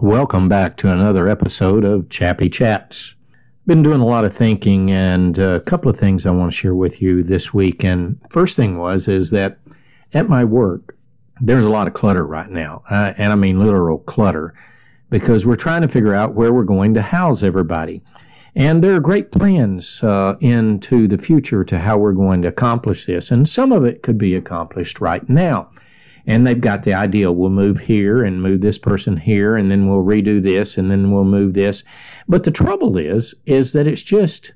Welcome back to another episode of Chappy Chats. Been doing a lot of thinking, and a couple of things I want to share with you this week. And first thing was is that at my work, there's a lot of clutter right now, uh, and I mean literal clutter, because we're trying to figure out where we're going to house everybody. And there are great plans uh, into the future to how we're going to accomplish this, and some of it could be accomplished right now and they've got the idea we'll move here and move this person here and then we'll redo this and then we'll move this. But the trouble is is that it's just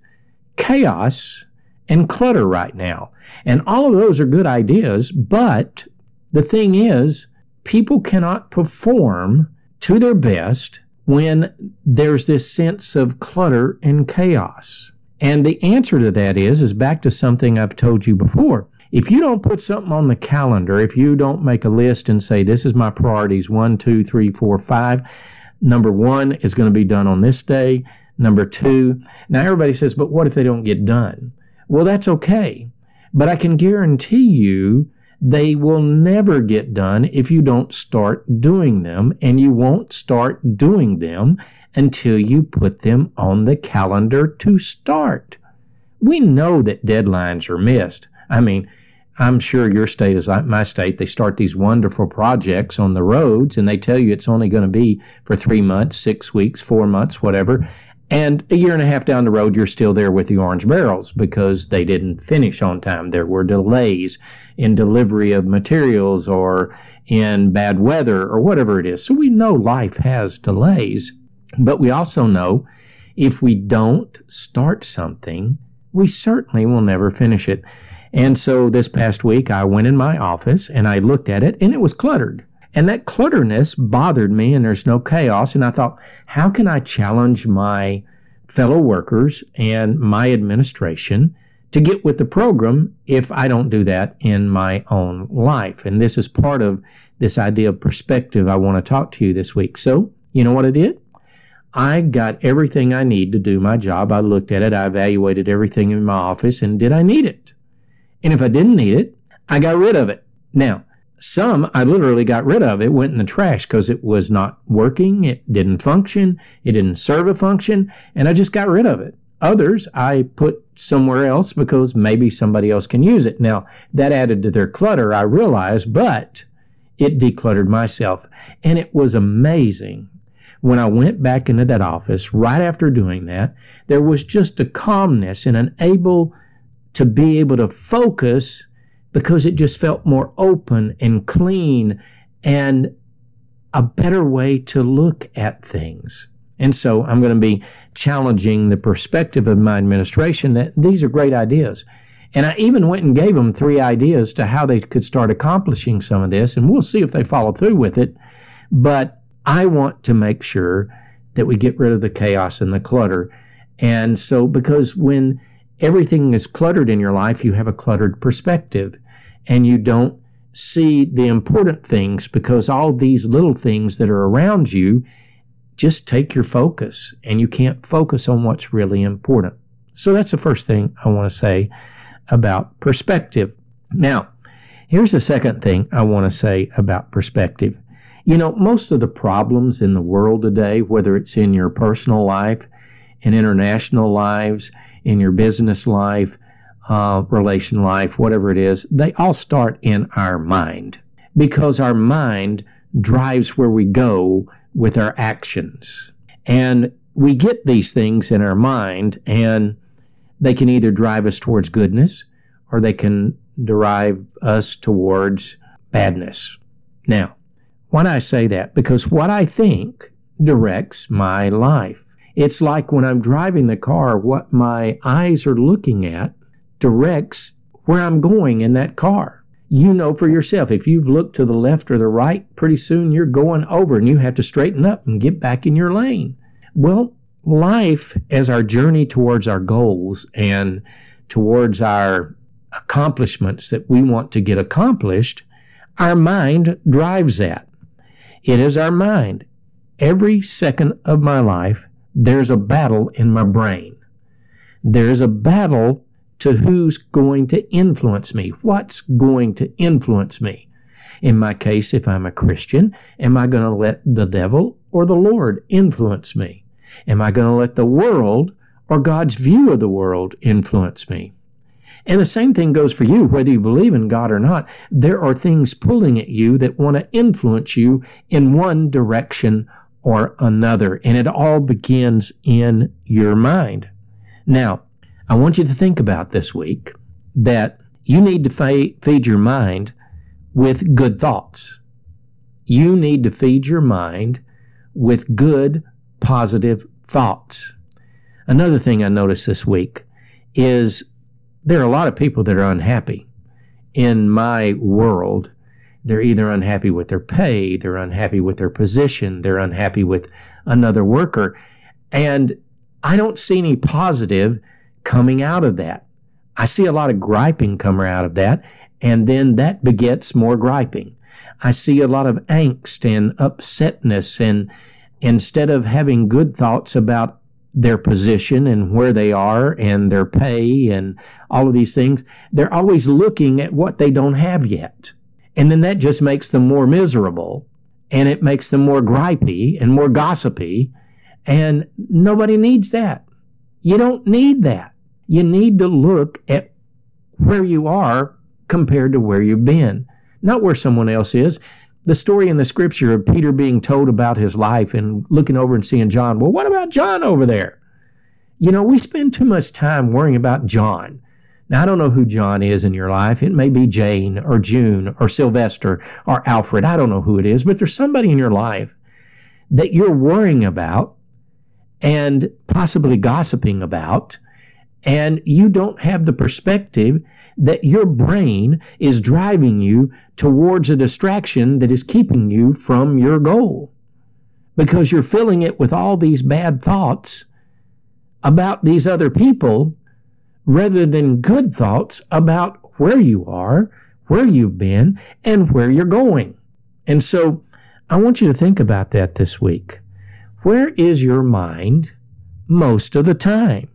chaos and clutter right now. And all of those are good ideas but the thing is people cannot perform to their best when there's this sense of clutter and chaos. And the answer to that is is back to something I've told you before if you don't put something on the calendar, if you don't make a list and say, this is my priorities one, two, three, four, five, number one is going to be done on this day. Number two, now everybody says, but what if they don't get done? Well, that's okay. But I can guarantee you they will never get done if you don't start doing them, and you won't start doing them until you put them on the calendar to start. We know that deadlines are missed. I mean, I'm sure your state is like my state. They start these wonderful projects on the roads and they tell you it's only going to be for three months, six weeks, four months, whatever. And a year and a half down the road, you're still there with the orange barrels because they didn't finish on time. There were delays in delivery of materials or in bad weather or whatever it is. So we know life has delays, but we also know if we don't start something, we certainly will never finish it. And so this past week, I went in my office and I looked at it and it was cluttered. And that clutterness bothered me and there's no chaos. And I thought, how can I challenge my fellow workers and my administration to get with the program if I don't do that in my own life? And this is part of this idea of perspective I want to talk to you this week. So, you know what I did? I got everything I need to do my job. I looked at it, I evaluated everything in my office, and did I need it? And if I didn't need it, I got rid of it. Now, some I literally got rid of. It went in the trash because it was not working. It didn't function. It didn't serve a function. And I just got rid of it. Others I put somewhere else because maybe somebody else can use it. Now, that added to their clutter, I realize, but it decluttered myself. And it was amazing when I went back into that office right after doing that. There was just a calmness and an able to be able to focus because it just felt more open and clean and a better way to look at things. And so I'm going to be challenging the perspective of my administration that these are great ideas. And I even went and gave them three ideas to how they could start accomplishing some of this, and we'll see if they follow through with it. But I want to make sure that we get rid of the chaos and the clutter. And so, because when everything is cluttered in your life, you have a cluttered perspective and you don't see the important things because all these little things that are around you just take your focus and you can't focus on what's really important. So that's the first thing I want to say about perspective. Now, here's the second thing I want to say about perspective. You know, most of the problems in the world today, whether it's in your personal life, in international lives, in your business life, uh, relation life, whatever it is, they all start in our mind because our mind drives where we go with our actions. And we get these things in our mind, and they can either drive us towards goodness or they can drive us towards badness. Now, why do I say that? Because what I think directs my life. It's like when I'm driving the car, what my eyes are looking at directs where I'm going in that car. You know for yourself, if you've looked to the left or the right, pretty soon you're going over and you have to straighten up and get back in your lane. Well, life as our journey towards our goals and towards our accomplishments that we want to get accomplished, our mind drives that. It is our mind. Every second of my life there's a battle in my brain. There's a battle to who's going to influence me. What's going to influence me? In my case, if I'm a Christian, am I going to let the devil or the Lord influence me? Am I going to let the world or God's view of the world influence me? And the same thing goes for you, whether you believe in God or not. There are things pulling at you that want to influence you in one direction or another. And it all begins in your mind. Now, I want you to think about this week that you need to feed your mind with good thoughts. You need to feed your mind with good, positive thoughts. Another thing I noticed this week is there are a lot of people that are unhappy. In my world, they're mm-hmm. either unhappy with their pay, they're unhappy with their position, they're unhappy with another worker. And I don't see any positive coming out of that. I see a lot of griping coming out of that, and then that begets more griping. I see a lot of angst and upsetness, and instead of having good thoughts about their position and where they are and their pay and all of these things, they're always looking at what they don't have yet. And then that just makes them more miserable and it makes them more gripey and more gossipy. And nobody needs that. You don't need that. You need to look at where you are compared to where you've been, not where someone else is. The story in the scripture of Peter being told about his life and looking over and seeing John. Well, what about John over there? You know, we spend too much time worrying about John. Now, I don't know who John is in your life. It may be Jane or June or Sylvester or Alfred. I don't know who it is, but there's somebody in your life that you're worrying about and possibly gossiping about, and you don't have the perspective that your brain is driving you towards a distraction that is keeping you from your goal because you're filling it with all these bad thoughts about these other people rather than good thoughts about where you are, where you've been, and where you're going. And so I want you to think about that this week. Where is your mind most of the time?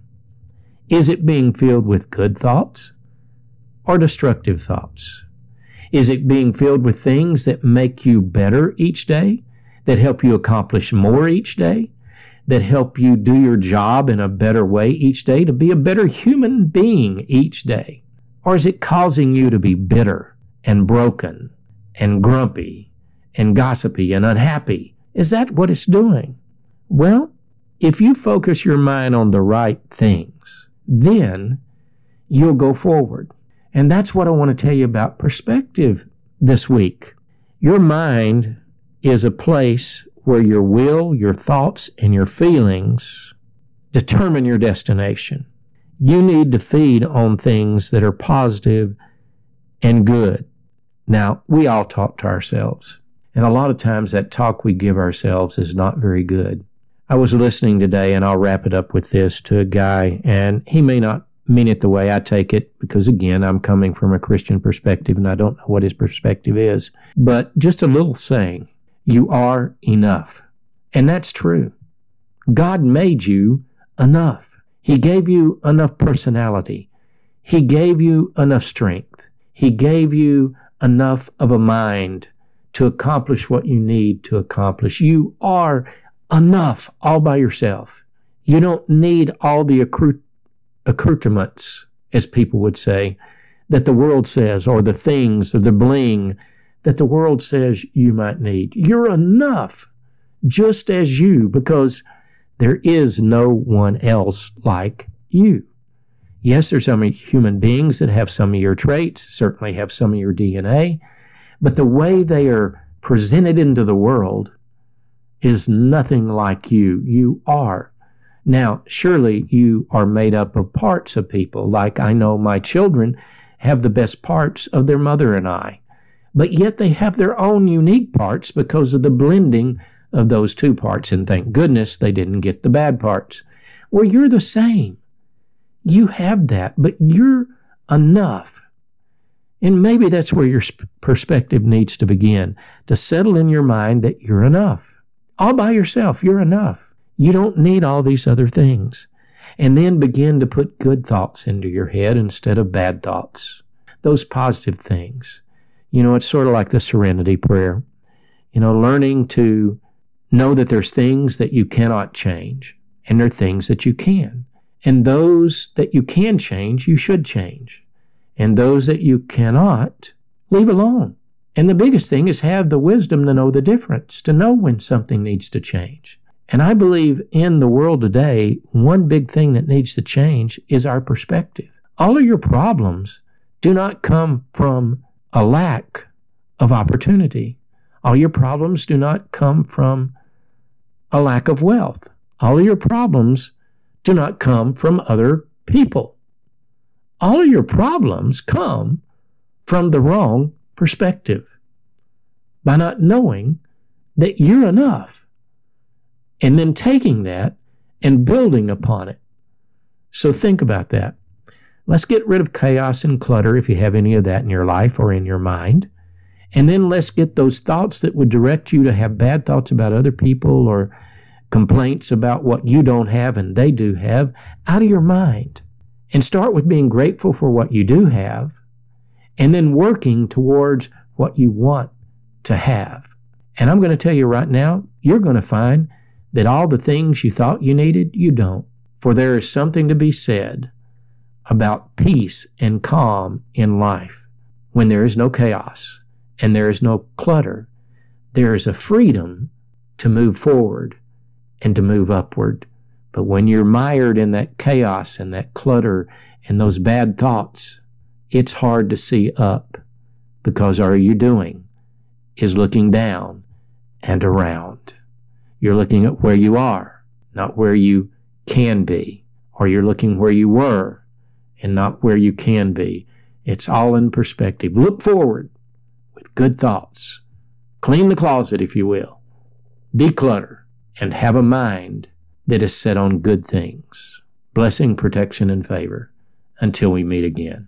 Is it being filled with good thoughts or destructive thoughts? Is it being filled with things that make you better each day, that help you accomplish more each day, that help you do your job in a better way each day, to be a better human being each day? Or is it causing you to be bitter and broken and grumpy and gossipy and unhappy? Is that what it's doing? Well, if you focus your mind on the right things, then you'll go forward. And that's what I want to tell you about perspective this week. Your mind is a place where your will, your thoughts, and your feelings determine your destination. You need to feed on things that are positive and good. Now, we all talk to ourselves, and a lot of times that talk we give ourselves is not very good. I was listening today, and I'll wrap it up with this to a guy, and he may not mean it the way I take it because, again, I'm coming from a Christian perspective and I don't know what his perspective is. But just a little saying you are enough. And that's true. God made you enough. He gave you enough personality. He gave you enough strength. He gave you enough of a mind to accomplish what you need to accomplish. You are enough all by yourself. You don't need all the accoutrements, as people would say, that the world says, or the things, or the bling that the world says you might need. You're enough just as you because there is no one else like you. Yes, there's some human beings that have some of your traits, certainly have some of your DNA, but the way they are presented into the world is nothing like you. You are. Now, surely you are made up of parts of people, like I know my children have the best parts of their mother and I but yet they have their own unique parts because of the blending of those two parts. And thank goodness they didn't get the bad parts. Well, you're the same. You have that, but you're enough. And maybe that's where your perspective needs to begin to settle in your mind that you're enough. All by yourself, you're enough. You don't need all these other things. And then begin to put good thoughts into your head instead of bad thoughts, those positive things. You know, it's sort of like the serenity prayer. You know, learning to know that there's things that you cannot change and there are things that you can. And those that you can change, you should change. And those that you cannot, leave alone. And the biggest thing is have the wisdom to know the difference, to know when something needs to change. And I believe in the world today, one big thing that needs to change is our perspective. All of your problems do not come from a lack of opportunity. All your problems do not come from a lack of wealth. All of your problems do not come from other people. All of your problems come from the wrong perspective by not knowing that you're enough and then taking that and building upon it. So think about that. Let's get rid of chaos and clutter if you have any of that in your life or in your mind. And then let's get those thoughts that would direct you to have bad thoughts about other people or complaints about what you don't have and they do have out of your mind. And start with being grateful for what you do have and then working towards what you want to have. And I'm going to tell you right now, you're going to find that all the things you thought you needed, you don't. For there is something to be said about peace and calm in life when there is no chaos and there is no clutter. There is a freedom to move forward and to move upward. But when you're mired in that chaos and that clutter and those bad thoughts, it's hard to see up because all you're doing is looking down and around. You're looking at where you are, not where you can be, or you're looking where you were and not where you can be. It's all in perspective. Look forward with good thoughts. Clean the closet, if you will. Declutter and have a mind that is set on good things. Blessing, protection, and favor. Until we meet again.